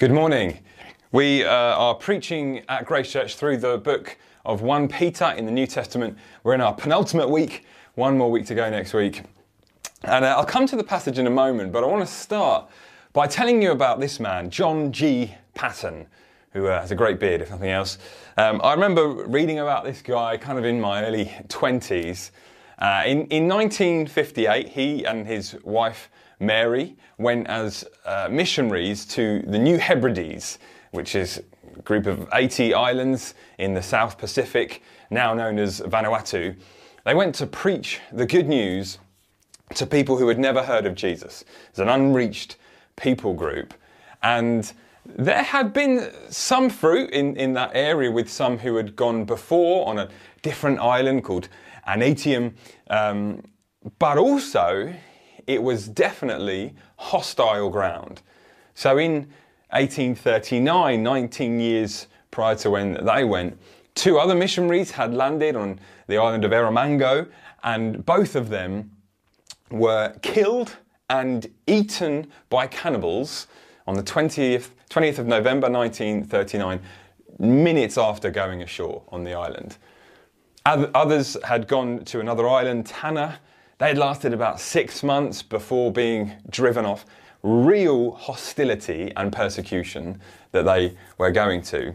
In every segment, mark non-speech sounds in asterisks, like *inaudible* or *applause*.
Good morning. We uh, are preaching at Grace Church through the book of 1 Peter in the New Testament. We're in our penultimate week, one more week to go next week. And uh, I'll come to the passage in a moment, but I want to start by telling you about this man, John G. Paton, who uh, has a great beard, if nothing else. Um, I remember reading about this guy kind of in my early 20s. Uh, in, in 1958, he and his wife Mary went as uh, missionaries to the New Hebrides, which is a group of 80 islands in the South Pacific, now known as Vanuatu. They went to preach the good news to people who had never heard of Jesus. It's an unreached people group. And there had been some fruit in, in that area with some who had gone before on a different island called Aneityum. Um, but also, it was definitely hostile ground. So in 1839, 19 years prior to when they went, two other missionaries had landed on the island of Erromango, and both of them were killed and eaten by cannibals on the 20th, 20th of November 1939, minutes after going ashore on the island. Others had gone to another island, Tanna, they had lasted about six months before being driven off. Real hostility and persecution that they were going to.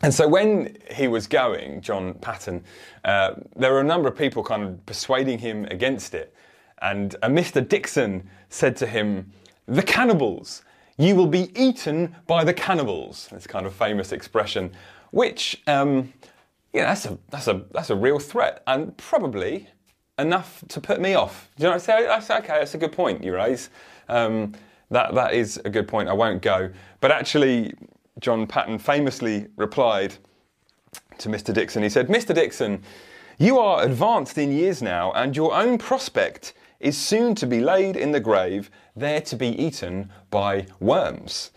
And so when he was going, John Paton, uh, there were a number of people kind of persuading him against it. And uh, Mr. Dickson said to him, The cannibals, you will be eaten by the cannibals. This kind of famous expression, which, um, yeah, that's a, that's, a, that's a real threat. And probably enough to put me off. Do you know what I say? I say, okay, that's a good point you raise. Um, that, that is a good point. I won't go. But actually, John Paton famously replied to Mr. Dickson. He said, Mr. Dickson, you are advanced in years now, and your own prospect is soon to be laid in the grave, there to be eaten by worms.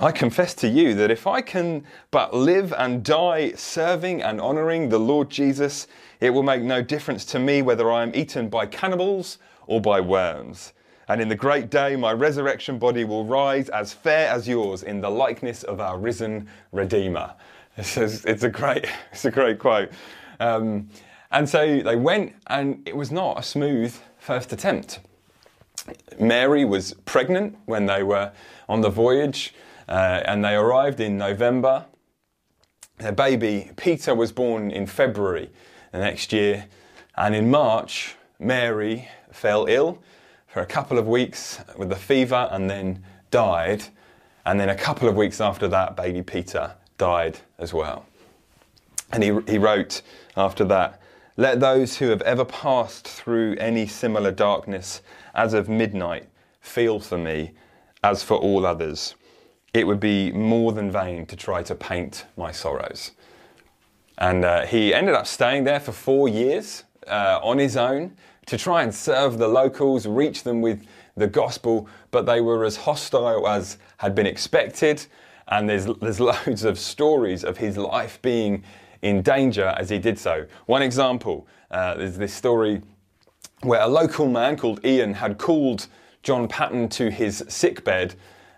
I confess to you that if I can but live and die serving and honouring the Lord Jesus, it will make no difference to me whether I am eaten by cannibals or by worms. And in the great day, my resurrection body will rise as fair as yours in the likeness of our risen Redeemer. *laughs* It's, it's a great, *laughs* it's a great quote. Um, and so they went, and it was not a smooth first attempt. Mary was pregnant when they were on the voyage. Uh, and they arrived in November. Their baby, Peter, was born in February the next year. And in March, Mary fell ill for a couple of weeks with a fever and then died. And then a couple of weeks after that, baby Peter died as well. And he, he wrote after that, Let those who have ever passed through any similar darkness as of midnight feel for me as for all others it would be more than vain to try to paint my sorrows. And uh, he ended up staying there for four years uh, on his own to try and serve the locals, reach them with the gospel, but they were as hostile as had been expected. And there's, there's *laughs* loads of stories of his life being in danger as he did so. One example uh, is this story where a local man called Ian had called John Paton to his sickbed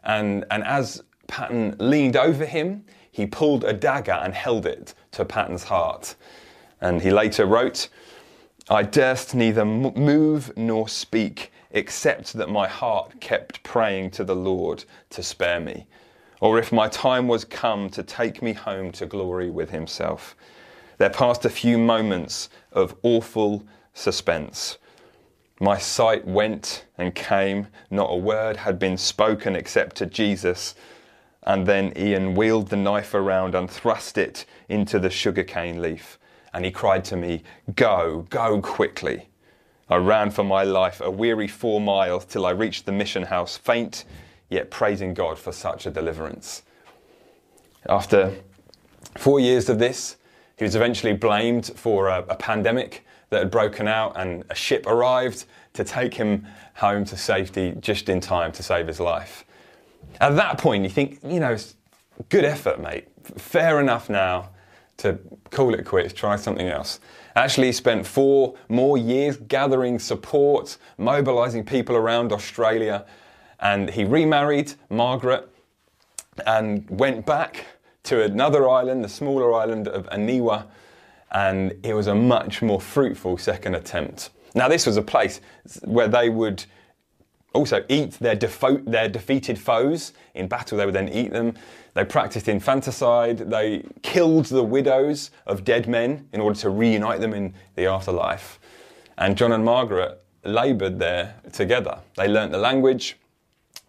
and, and as Paton leaned over him, he pulled a dagger and held it to Paton's heart. And he later wrote, I durst neither move nor speak, except that my heart kept praying to the Lord to spare me, or if my time was come to take me home to glory with himself. There passed a few moments of awful suspense. My sight went and came, not a word had been spoken except to Jesus. And then Ian wheeled the knife around and thrust it into the sugarcane leaf. And he cried to me, Go, go quickly. I ran for my life a weary four miles till I reached the mission house, faint, yet praising God for such a deliverance. After four years of this, he was eventually blamed for a, a pandemic that had broken out, and a ship arrived to take him home to safety just in time to save his life. At that point, you think, you know, good effort, mate. Fair enough now to call it quits, try something else. Actually, spent four more years gathering support, mobilizing people around Australia, and he remarried Margaret. and went back to another island, the smaller island of Aniwa, and it was a much more fruitful second attempt. Now, this was a place where they would also eat their, defo- their defeated foes in battle, they would then eat them. They practiced infanticide, they killed the widows of dead men in order to reunite them in the afterlife. And John and Margaret laboured there together. They learnt the language,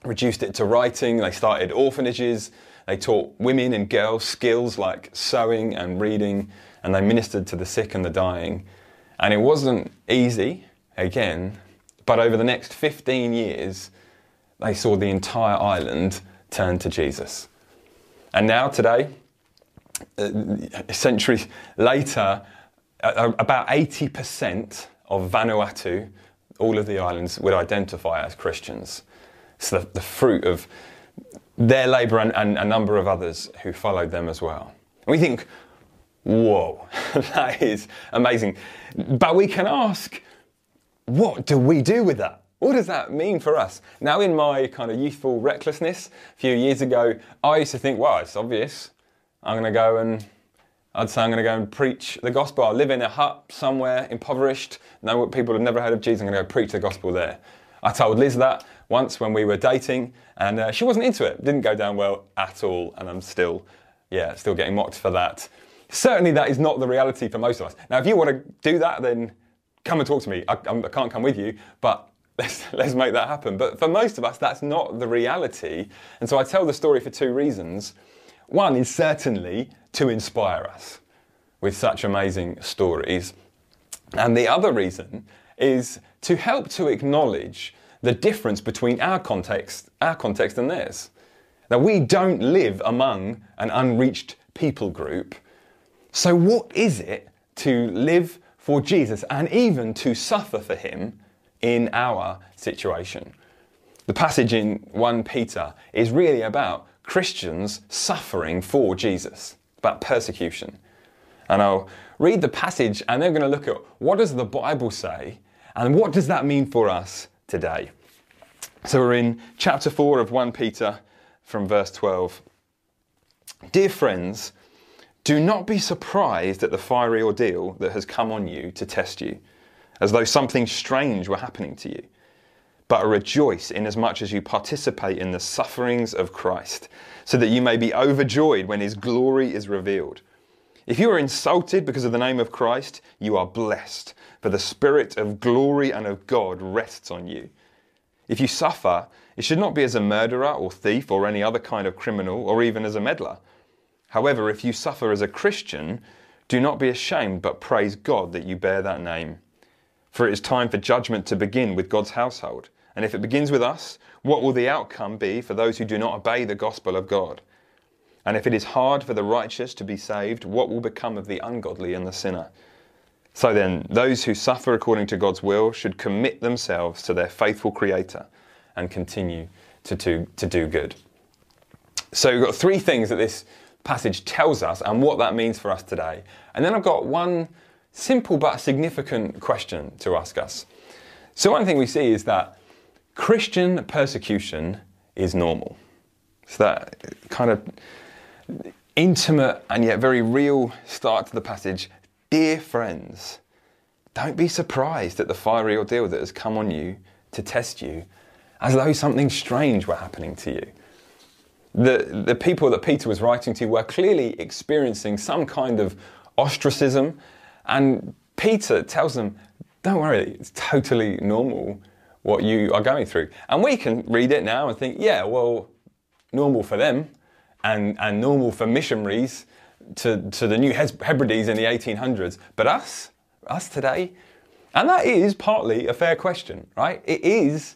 reduced it to writing, they started orphanages, they taught women and girls skills like sewing and reading, and they ministered to the sick and the dying. And it wasn't easy, again, but over the next 15 years, they saw the entire island turn to Jesus. And now, today, uh, centuries later, about 80% of Vanuatu, all of the islands, would identify as Christians. So the, the fruit of their labour and, and a number of others who followed them as well. And we think, whoa, *laughs* that is amazing. But we can ask, what do we do with that? What does that mean for us? Now, in my kind of youthful recklessness a few years ago, I used to think, well, it's obvious. I'm going to go and I'd say I'm going to go and preach the gospel. I'll live in a hut somewhere, impoverished, know what people have never heard of Jesus. I'm going to go preach the gospel there. I told Liz that once when we were dating, and uh, she wasn't into it. Didn't go down well at all, and I'm still, yeah, still getting mocked for that. Certainly, that is not the reality for most of us. Now, if you want to do that, then come and talk to me. I, I can't come with you, but *laughs* let's, let's make that happen. But for most of us, that's not the reality. And so I tell the story for two reasons. One is certainly to inspire us with such amazing stories. And the other reason is to help to acknowledge the difference between our context, our context and theirs. Now, we don't live among an unreached people group. So, what is it to live for Jesus and even to suffer for him in our situation. The passage in 1 Peter is really about Christians suffering for Jesus, about persecution. And I'll read the passage and then we're going to look at what does the Bible say and what does that mean for us today. So we're in chapter 4 of 1 Peter from verse 12. Dear friends, do not be surprised at the fiery ordeal that has come on you to test you, as though something strange were happening to you. But rejoice inasmuch as you participate in the sufferings of Christ, so that you may be overjoyed when his glory is revealed. If you are insulted because of the name of Christ, you are blessed, for the Spirit of glory and of God rests on you. If you suffer, it should not be as a murderer or thief or any other kind of criminal or even as a meddler. However, if you suffer as a Christian, do not be ashamed, but praise God that you bear that name. For it is time for judgment to begin with God's household. And if it begins with us, what will the outcome be for those who do not obey the gospel of God? And if it is hard for the righteous to be saved, what will become of the ungodly and the sinner? So then, those who suffer according to God's will should commit themselves to their faithful Creator and continue to, to, to do good. So we've got three things that this passage tells us and what that means for us today. And then I've got one simple but significant question to ask us. So, one thing we see is that Christian persecution is normal. So, that kind of intimate and yet very real start to the passage. Dear friends, don't be surprised at the fiery ordeal that has come on you to test you, as though something strange were happening to you the, the people that Peter was writing to were clearly experiencing some kind of ostracism. And Peter tells them, don't worry, it's totally normal what you are going through. And we can read it now and think, yeah, well, normal for them and, and normal for missionaries to, to the New Hebrides in the 1800s. But us, us today, and that is partly a fair question, right? It is,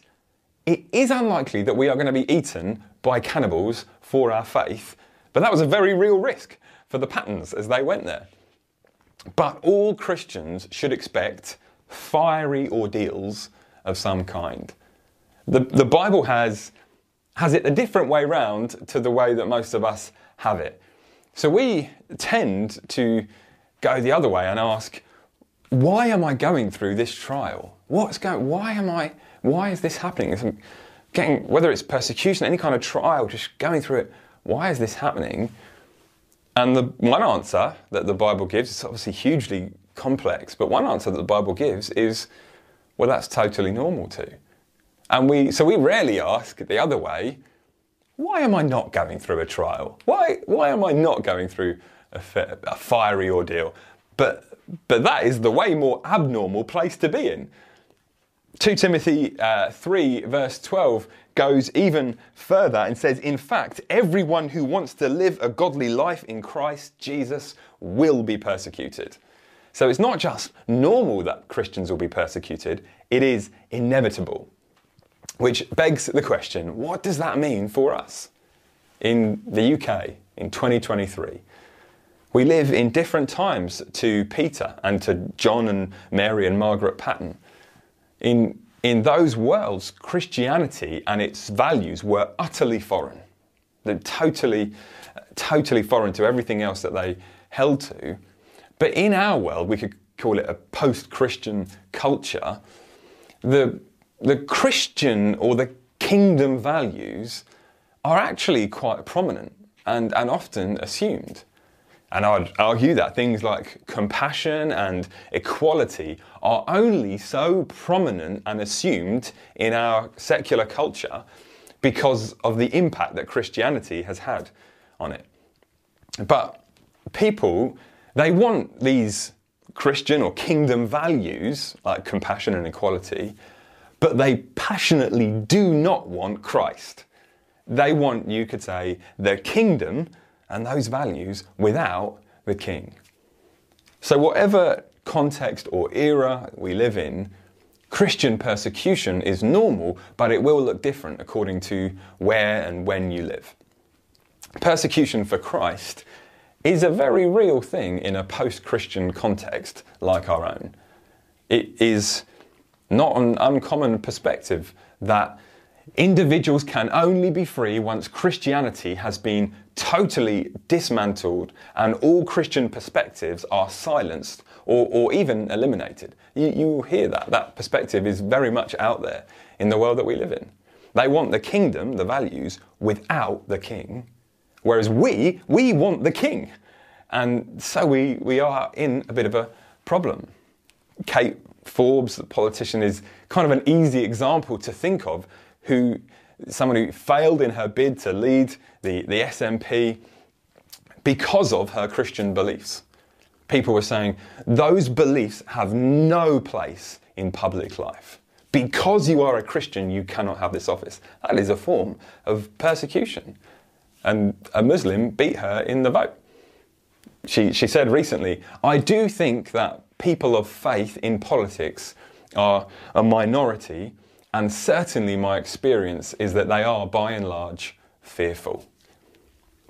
it is unlikely that we are going to be eaten by cannibals for our faith, but that was a very real risk for the Patons as they went there. But all Christians should expect fiery ordeals of some kind. The, the Bible has, has it a different way round to the way that most of us have it. So we tend to go the other way and ask, why am I going through this trial? What's going, why am I, why is this happening? Getting, whether it's persecution, any kind of trial, just going through it, why is this happening? And the one answer that the Bible gives is obviously hugely complex, but one answer that the Bible gives is, well, that's totally normal too. And we, so we rarely ask the other way, why am I not going through a trial? Why, why am I not going through a, a fiery ordeal? But, but that is the way more abnormal place to be in. 2 Timothy uh, 3, verse 12, goes even further and says, In fact, everyone who wants to live a godly life in Christ Jesus will be persecuted. So it's not just normal that Christians will be persecuted, it is inevitable. Which begs the question what does that mean for us in the UK in 2023? We live in different times to Peter and to John and Mary and Margaret Paton. In, in those worlds, Christianity and its values were utterly foreign. They're totally, totally foreign to everything else that they held to. But in our world, we could call it a post Christian culture, the, the Christian or the kingdom values are actually quite prominent and, and often assumed. And I'd argue that things like compassion and equality are only so prominent and assumed in our secular culture because of the impact that Christianity has had on it. But people, they want these Christian or kingdom values like compassion and equality, but they passionately do not want Christ. They want, you could say, the kingdom and those values without the king. So, whatever context or era we live in, Christian persecution is normal, but it will look different according to where and when you live. Persecution for Christ is a very real thing in a post Christian context like our own. It is not an uncommon perspective that individuals can only be free once Christianity has been totally dismantled and all Christian perspectives are silenced or, or even eliminated. You, you hear that. That perspective is very much out there in the world that we live in. They want the kingdom, the values, without the king, whereas we, we want the king. And so we, we are in a bit of a problem. Kate Forbes, the politician, is kind of an easy example to think of who someone who failed in her bid to lead the, the SNP because of her Christian beliefs. People were saying those beliefs have no place in public life. Because you are a Christian, you cannot have this office. That is a form of persecution. And a Muslim beat her in the vote. She, she said recently, I do think that people of faith in politics are a minority and certainly, my experience is that they are by and large fearful.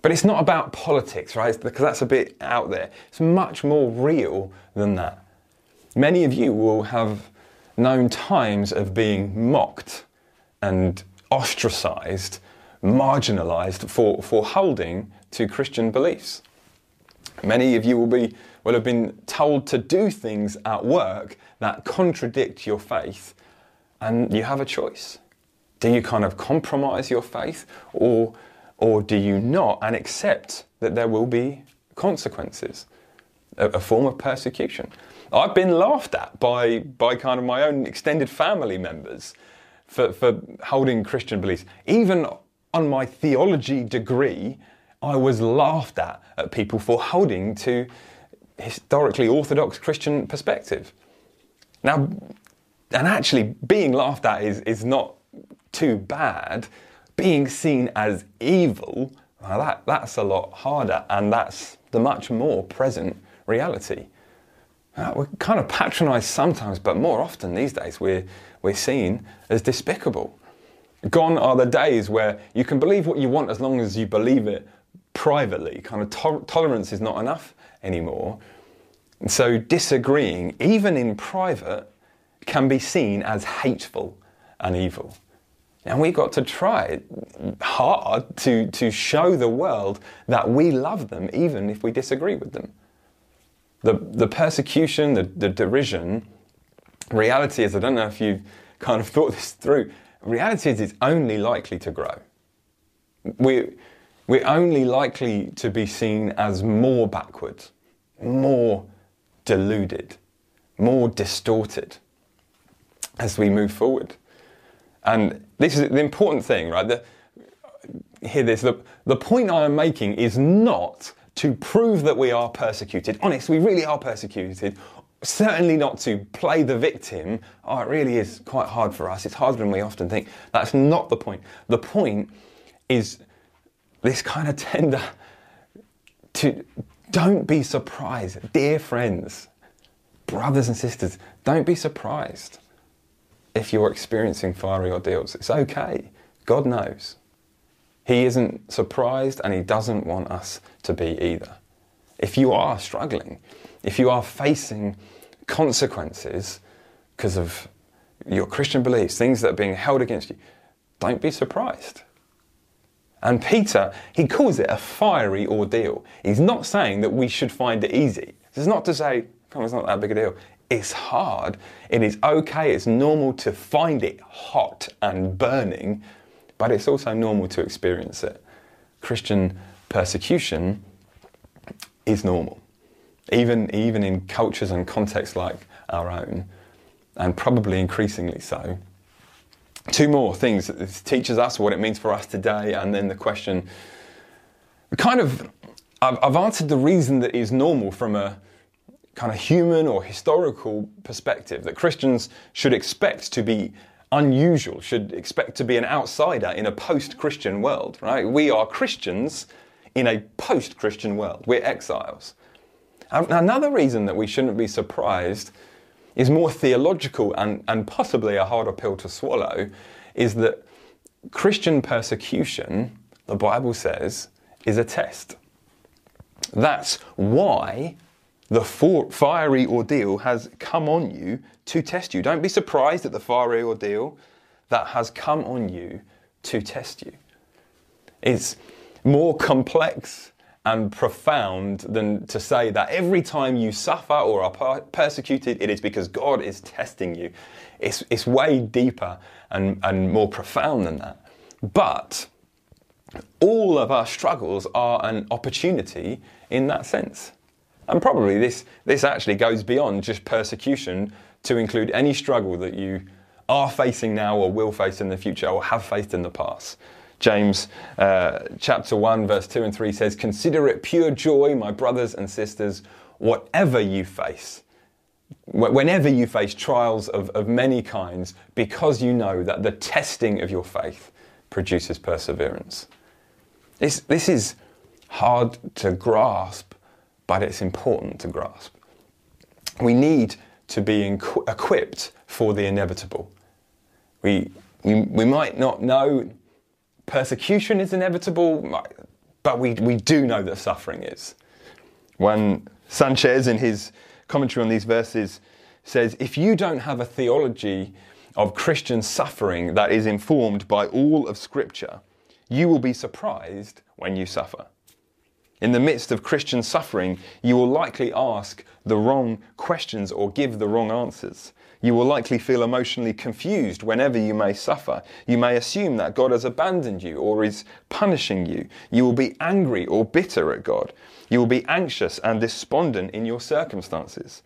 But it's not about politics, right? Because that's a bit out there. It's much more real than that. Many of you will have known times of being mocked and ostracized, marginalized for, for holding to Christian beliefs. Many of you will, be, will have been told to do things at work that contradict your faith and you have a choice. Do you kind of compromise your faith or, or do you not and accept that there will be consequences, a, a form of persecution? I've been laughed at by, by kind of my own extended family members for, for holding Christian beliefs. Even on my theology degree, I was laughed at at people for holding to historically orthodox Christian perspective. Now, and actually, being laughed at is, is not too bad. Being seen as evil, well, that, that's a lot harder, and that's the much more present reality. Uh, we're kind of patronised sometimes, but more often these days we're, we're seen as despicable. Gone are the days where you can believe what you want as long as you believe it privately. Kind of to- tolerance is not enough anymore. And so disagreeing, even in private, can be seen as hateful and evil. And we've got to try hard to, to show the world that we love them even if we disagree with them. The, the persecution, the, the derision, reality is, I don't know if you've kind of *laughs* thought this through, reality is it's only likely to grow. We, we're only likely to be seen as more backward, more deluded, more distorted as we move forward. And this is the important thing, right? The, hear this. The, the point I am making is not to prove that we are persecuted. Honest, we really are persecuted. Certainly not to play the victim. Oh, it really is quite hard for us. It's harder than we often think. That's not the point. The point is this kind of tender to don't be surprised, dear friends, brothers and sisters, don't be surprised if you're experiencing fiery ordeals. It's okay. God knows. He isn't surprised and He doesn't want us to be either. If you are struggling, if you are facing consequences because of your Christian beliefs, things that are being held against you, don't be surprised. And Peter, he calls it a fiery ordeal. He's not saying that we should find it easy. It's not to say, come it's not that big a deal. It's hard. It is okay. It's normal to find it hot and burning, but it's also normal to experience it. Christian persecution is normal, even, even in cultures and contexts like our own, and probably increasingly so. Two more things. It teaches us what it means for us today, and then the question kind of, I've, I've answered the reason that is normal from a kind of human or historical perspective that Christians should expect to be unusual, should expect to be an outsider in a post Christian world, right? We are Christians in a post Christian world, we're exiles. Another reason that we shouldn't be surprised is more theological and, and possibly a harder pill to swallow is that Christian persecution, the Bible says, is a test. That's why the fiery ordeal has come on you to test you. Don't be surprised at the fiery ordeal that has come on you to test you. It's more complex and profound than to say that every time you suffer or are persecuted, it is because God is testing you. It's, it's way deeper and, and more profound than that. But all of our struggles are an opportunity in that sense. And probably this, this actually goes beyond just persecution to include any struggle that you are facing now or will face in the future or have faced in the past. James uh, chapter 1, verse 2 and 3 says, Consider it pure joy, my brothers and sisters, whatever you face. Whenever you face trials of, of many kinds, because you know that the testing of your faith produces perseverance. This, this is hard to grasp, but it's important to grasp. We need to be equipped for the inevitable. We, we, we might not know persecution is inevitable, but we, we do know that suffering is. Juan Sanchez, in his commentary on these verses, says, If you don't have a theology of Christian suffering that is informed by all of Scripture, you will be surprised when you suffer. In the midst of Christian suffering, you will likely ask the wrong questions or give the wrong answers. You will likely feel emotionally confused whenever you may suffer. You may assume that God has abandoned you or is punishing you. You will be angry or bitter at God. You will be anxious and despondent in your circumstances.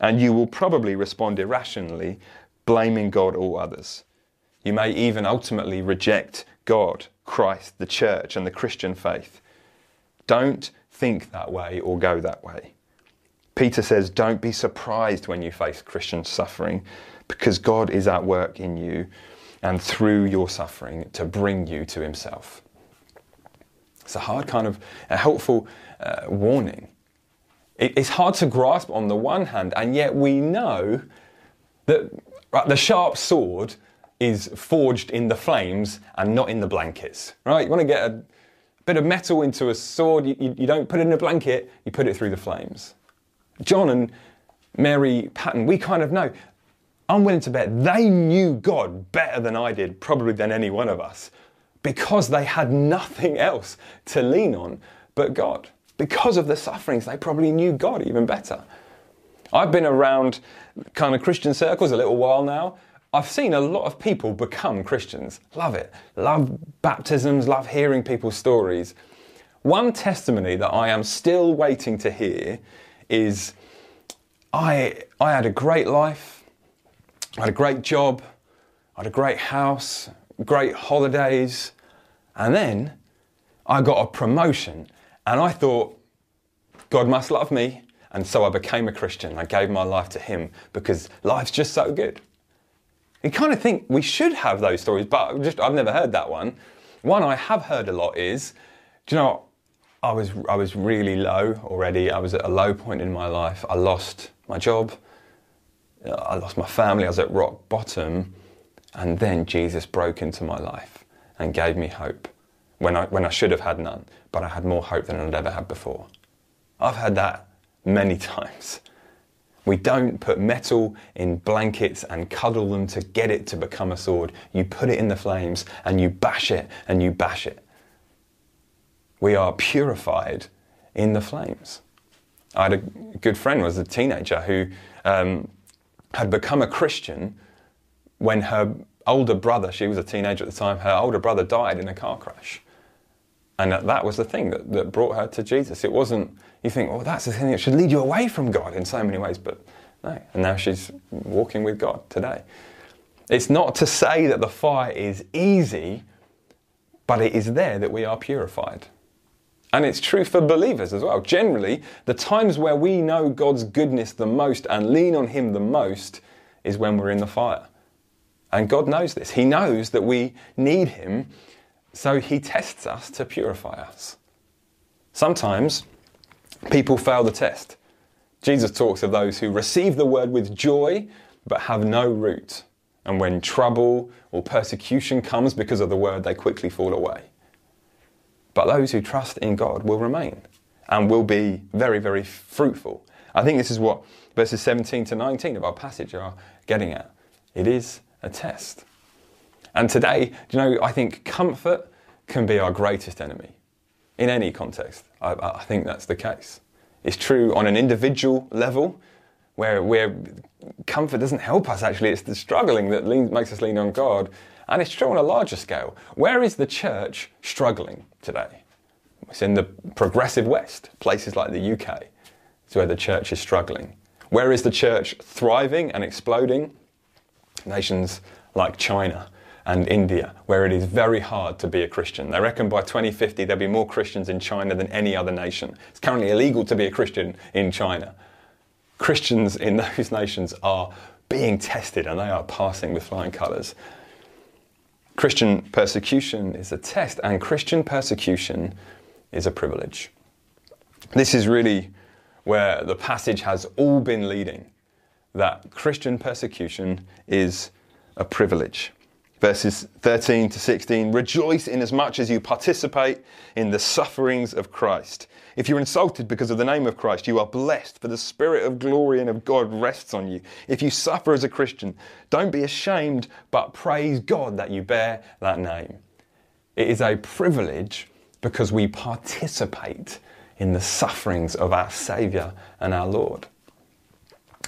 And you will probably respond irrationally, blaming God or others. You may even ultimately reject God, Christ, the church, and the Christian faith. Don't think that way or go that way. Peter says, Don't be surprised when you face Christian suffering because God is at work in you and through your suffering to bring you to Himself. It's a hard kind of a helpful uh, warning. It, it's hard to grasp on the one hand, and yet we know that right, the sharp sword is forged in the flames and not in the blankets. Right? You want to get a bit of metal into a sword, you, you, you don't put it in a blanket, you put it through the flames. John and Mary Paton, we kind of know. I'm willing to bet they knew God better than I did, probably than any one of us, because they had nothing else to lean on but God. Because of the sufferings, they probably knew God even better. I've been around kind of Christian circles a little while now, I've seen a lot of people become Christians. Love it. Love baptisms, love hearing people's stories. One testimony that I am still waiting to hear is I, I had a great life, I had a great job, I had a great house, great holidays, and then I got a promotion. And I thought, God must love me. And so I became a Christian. I gave my life to Him because life's just so good. You kind of think we should have those stories, but just I've never heard that one. One I have heard a lot is, do you know? I was I was really low already. I was at a low point in my life. I lost my job. I lost my family. I was at rock bottom, and then Jesus broke into my life and gave me hope when I when I should have had none. But I had more hope than I'd ever had before. I've heard that many *laughs* times. We don't put metal in blankets and cuddle them to get it to become a sword. You put it in the flames and you bash it and you bash it. We are purified in the flames. I had a good friend was a teenager who um, had become a Christian when her older brother, she was a teenager at the time, her older brother died in a car crash. And that, that was the thing that, that brought her to Jesus. It wasn't, you think, oh, that's the thing that should lead you away from God in so many ways, but no. And now she's walking with God today. It's not to say that the fire is easy, but it is there that we are purified. And it's true for believers as well. Generally, the times where we know God's goodness the most and lean on Him the most is when we're in the fire. And God knows this. He knows that we need Him so he tests us to purify us. Sometimes people fail the test. Jesus talks of those who receive the word with joy but have no root. And when trouble or persecution comes because of the word, they quickly fall away. But those who trust in God will remain and will be very, very fruitful. I think this is what verses 17 to 19 of our passage are getting at. It is a test. And today, you know, I think comfort can be our greatest enemy in any context. I, I think that's the case. It's true on an individual level where, where comfort doesn't help us actually, it's the struggling that makes us lean on God. And it's true on a larger scale. Where is the church struggling today? It's in the progressive West, places like the UK. It's where the church is struggling. Where is the church thriving and exploding? Nations like China and India, where it is very hard to be a Christian. They reckon by 2050 there'll be more Christians in China than any other nation. It's currently illegal to be a Christian in China. Christians in *laughs* those nations are being tested and they are passing with flying colours. Christian persecution is a test, and Christian persecution is a privilege. This is really where the passage has all been leading that Christian persecution is a privilege verses 13 to 16 Rejoice in as much as you participate in the sufferings of Christ. If you're insulted because of the name of Christ, you are blessed, for the Spirit of glory and of God rests on you. If you suffer as a Christian, don't be ashamed, but praise God that you bear that name. It is a privilege because we participate in the sufferings of our Saviour and our Lord.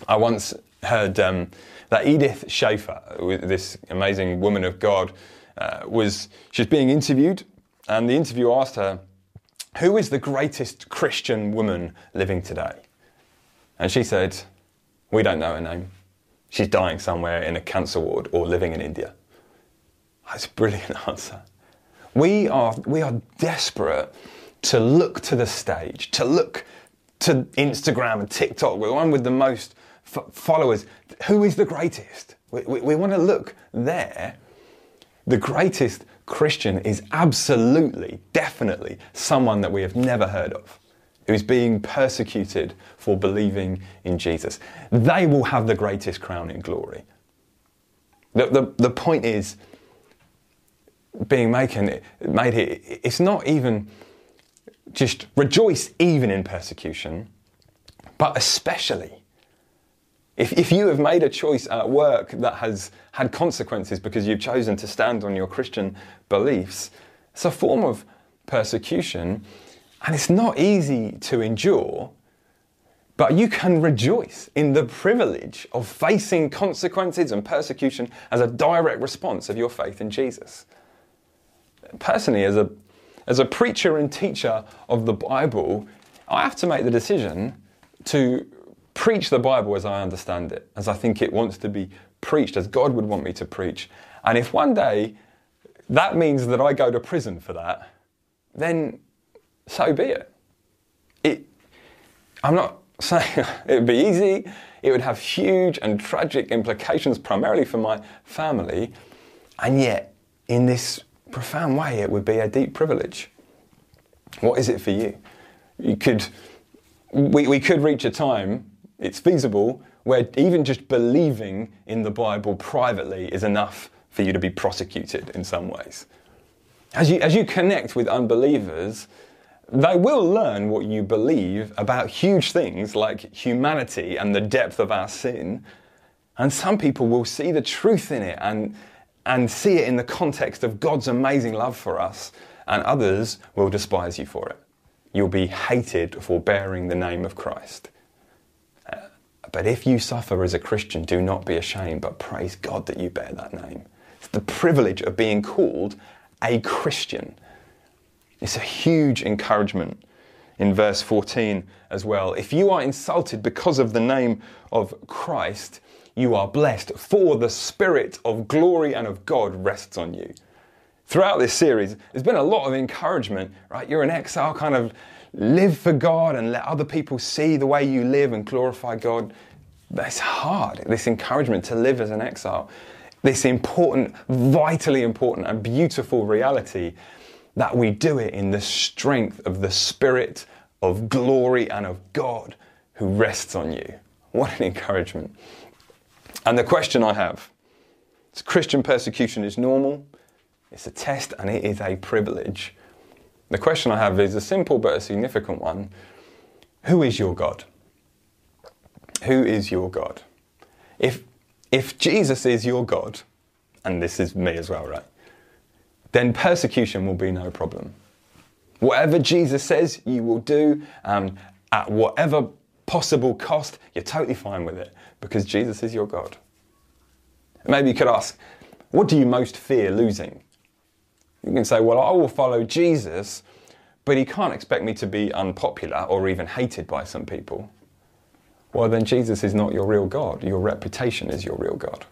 I once heard um, that Edith Schaeffer, this amazing woman of God, uh, was she's being interviewed, and the interviewer asked her, "Who is the greatest Christian woman living today?" And she said, "We don't know her name. She's dying somewhere in a cancer ward or living in India." That's a brilliant *laughs* answer. We are we are desperate to look to the stage, to look to Instagram and TikTok, the one with the most followers. Who is the greatest? We, we, we want to look there. The greatest Christian is absolutely, definitely someone that we have never heard of, who is being persecuted for believing in Jesus. They will have the greatest crown in glory. The, the, the point is, being made, made here, it's not even just rejoice even in persecution, but especially if, if you have made a choice at work that has had consequences because you've chosen to stand on your Christian beliefs, it's a form of persecution and it's not easy to endure. But you can rejoice in the privilege of facing consequences and persecution as a direct response of your faith in Jesus. Personally, as a, as a preacher and teacher of the Bible, I have to make the decision to preach the Bible as I understand it, as I think it wants to be preached, as God would want me to preach. And if one day that means that I go to prison for that, then so be it. It I'm not *laughs* saying it would be easy. It would have huge and tragic implications, primarily for my family. And yet, in this profound way, it would be a deep privilege. What is it for you? You could, we, we could reach a time, it's feasible, where even just believing in the Bible privately is enough for you to be prosecuted in some ways. As you, as you connect with unbelievers, they will learn what you believe about huge things like humanity and the depth of our sin. And some people will see the truth in it and, and see it in the context of God's amazing love for us, and others will despise you for it. You'll be hated for bearing the name of Christ. But if you suffer as a Christian, do not be ashamed, but praise God that you bear that name. It's the privilege of being called a Christian. It's a huge encouragement in verse 14 as well. If you are insulted because of the name of Christ, you are blessed, for the Spirit of glory and of God rests on you. Throughout this series, there's been a lot of encouragement, right? You're an exile, kind of live for God and let other people see the way you live and glorify God. that's hard, this encouragement to live as an exile. This important, vitally important, and beautiful reality that we do it in the strength of the Spirit of glory and of God who rests on you. What an encouragement. And the question I have is Christian persecution is normal, it's a test, and it is a privilege. The question I have is a simple but a significant one Who is your God? Who is your God? If, if Jesus is your God, and this is me as well, right? then persecution will be no problem. Whatever Jesus says you will do, um, at whatever possible cost, you're totally fine with it because Jesus is your God. Maybe you could ask, what do you most fear losing? You can say, well, I will follow Jesus, but he can't expect me to be unpopular or even hated by some people. Well, then Jesus is not your real God. Your reputation is your real God.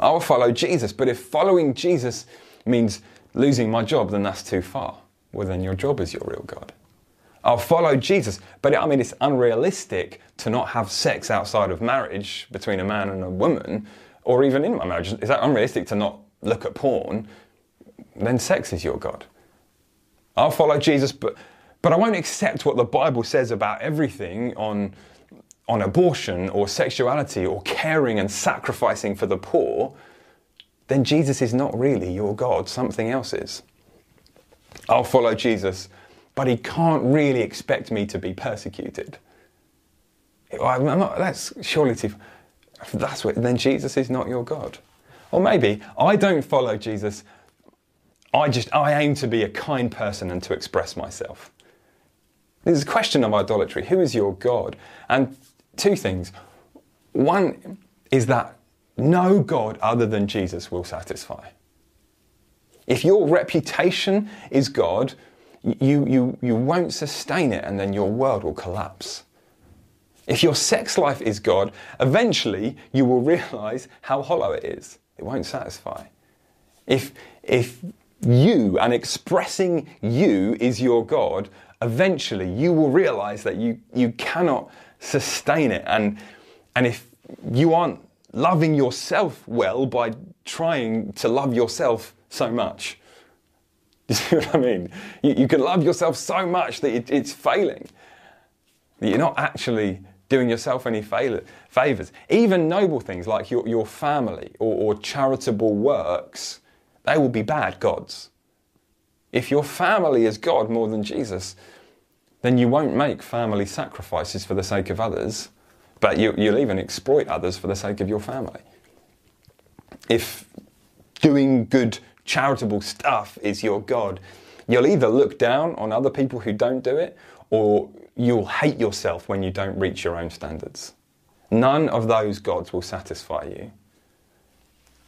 I will follow Jesus, but if following Jesus means losing my job, then that's too far. Well, then your job is your real God. I'll follow Jesus, but I mean, it's unrealistic to not have sex outside of marriage between a man and a woman, or even in my marriage. Is that unrealistic to not look at porn? Then sex is your God. I'll follow Jesus, but, but I won't accept what the Bible says about everything on, on abortion or sexuality or caring and sacrificing for the poor then Jesus is not really your God, something else is. I'll follow Jesus, but he can't really expect me to be persecuted. Not, that's surely to, that's what, then Jesus is not your God. Or maybe I don't follow Jesus. I just I aim to be a kind person and to express myself. This is a question of idolatry. Who is your God? And two things. One is that no God other than Jesus will satisfy. If your reputation is God, you, you, you won't sustain it and then your world will collapse. If your sex life is God, eventually you will *laughs* realize how hollow it is. It won't satisfy. If, if you and expressing you is your God, eventually you will realize that you, you cannot sustain it. And, and if you aren't loving yourself well by trying to love yourself so much. *laughs* You see what I mean? You, you can love yourself so much that it, it's failing. You're not actually doing yourself any favors. Even noble things like your, your family or, or charitable works, they will be bad gods. If your family is God more than Jesus, then you won't make family sacrifices for the sake of others but you, you'll even exploit others for the sake of your family. If doing good charitable stuff is your God, You'll either look down on other people who don't do it, or you'll hate yourself when you don't reach your own standards. None of those gods will satisfy you.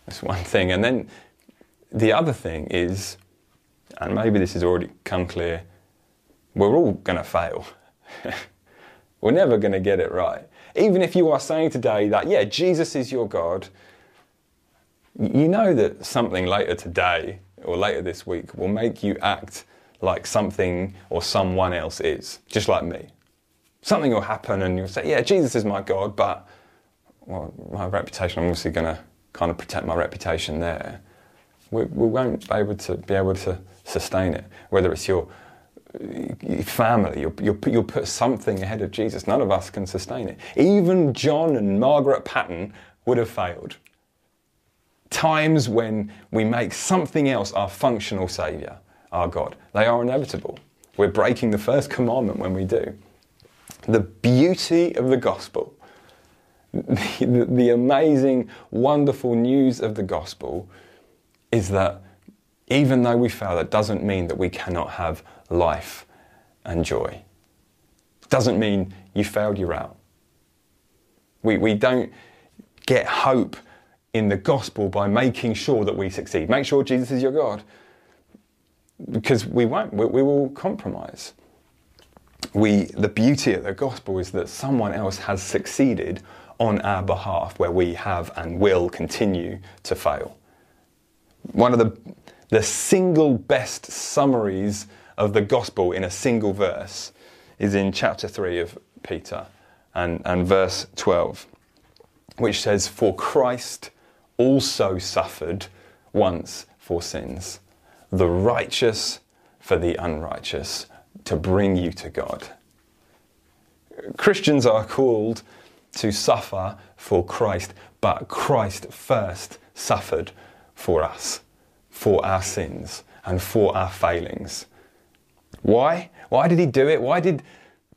That's one thing. And then the other thing is, and maybe this has already come clear, we're all going to fail. *laughs* we're never going to get it right. Even if you are saying today that, yeah, Jesus is your God, you know that something later today or later this week will make you act like something or someone else is, just like me. Something will happen and you'll say, yeah, Jesus is my God, but well, my reputation, I'm obviously going to kind of protect my reputation there. We, we won't be able to be able to sustain it, whether it's your family, you'll, you'll, put something ahead of Jesus. None of us can sustain it. Even John and Margaret Paton would have failed. Times when we make something else our functional Saviour, our God, they are inevitable. We're breaking the first commandment when we do. The beauty of the gospel, *laughs* the, the amazing, wonderful news of the gospel is that even though we fail, that doesn't mean that we cannot have life and joy. It Doesn't mean you failed, you're out. We, we don't get hope in the gospel by making sure that we succeed. Make sure Jesus is your God. Because we won't, we, we will compromise. We, the beauty of the gospel is that someone else has succeeded on our behalf where we have and will continue to fail. One of the, the single best summaries of the gospel in a single verse is in chapter 3 of Peter and, and verse 12, which says, For Christ also suffered once for sins, the righteous for the unrighteous, to bring you to God. Christians are called to suffer for Christ, but Christ first suffered for us, for our sins, and for our failings. Why? Why did he do it? Why did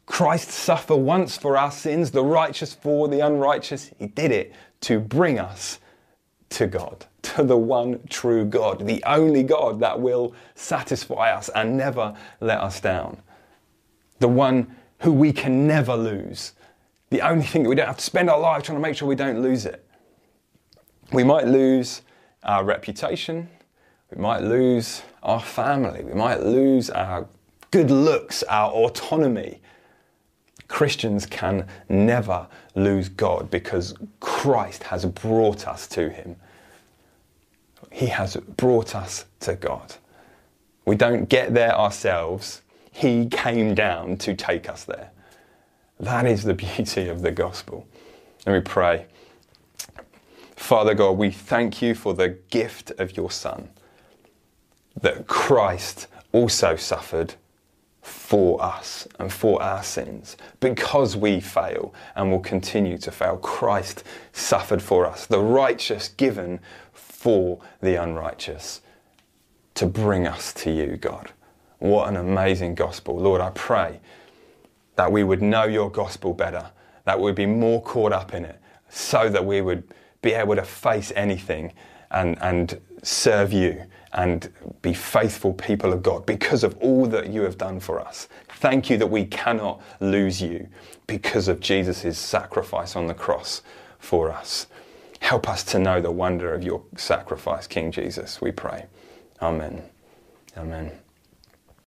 Christ suffer once for our sins, the righteous for the unrighteous? He did it to bring us to God, to the one true God, the only God that will satisfy us and never let us down, the one who we can never lose, the only thing that we don't have to spend our life trying to make sure we don't lose it. We might lose our reputation, we might lose our family, we might lose our good looks, our autonomy. Christians can never lose God because Christ has brought us to Him. He has brought us to God. We don't get there ourselves, He came down to take us there. That is the beauty of the gospel. Let me pray. Father God, we thank you for the gift of your Son, that Christ also suffered for us and for our sins. Because we fail and will continue to fail, Christ suffered for us, the righteous given for the unrighteous, to bring us to you, God. What an amazing gospel. Lord, I pray that we would know your gospel better, that we'd be more caught up in it, so that we would be able to face anything and, and serve you and be faithful people of God because of all that you have done for us. Thank you that we cannot lose you because of Jesus' sacrifice on the cross for us. Help us to know the wonder of your sacrifice, King Jesus, we pray. Amen. Amen.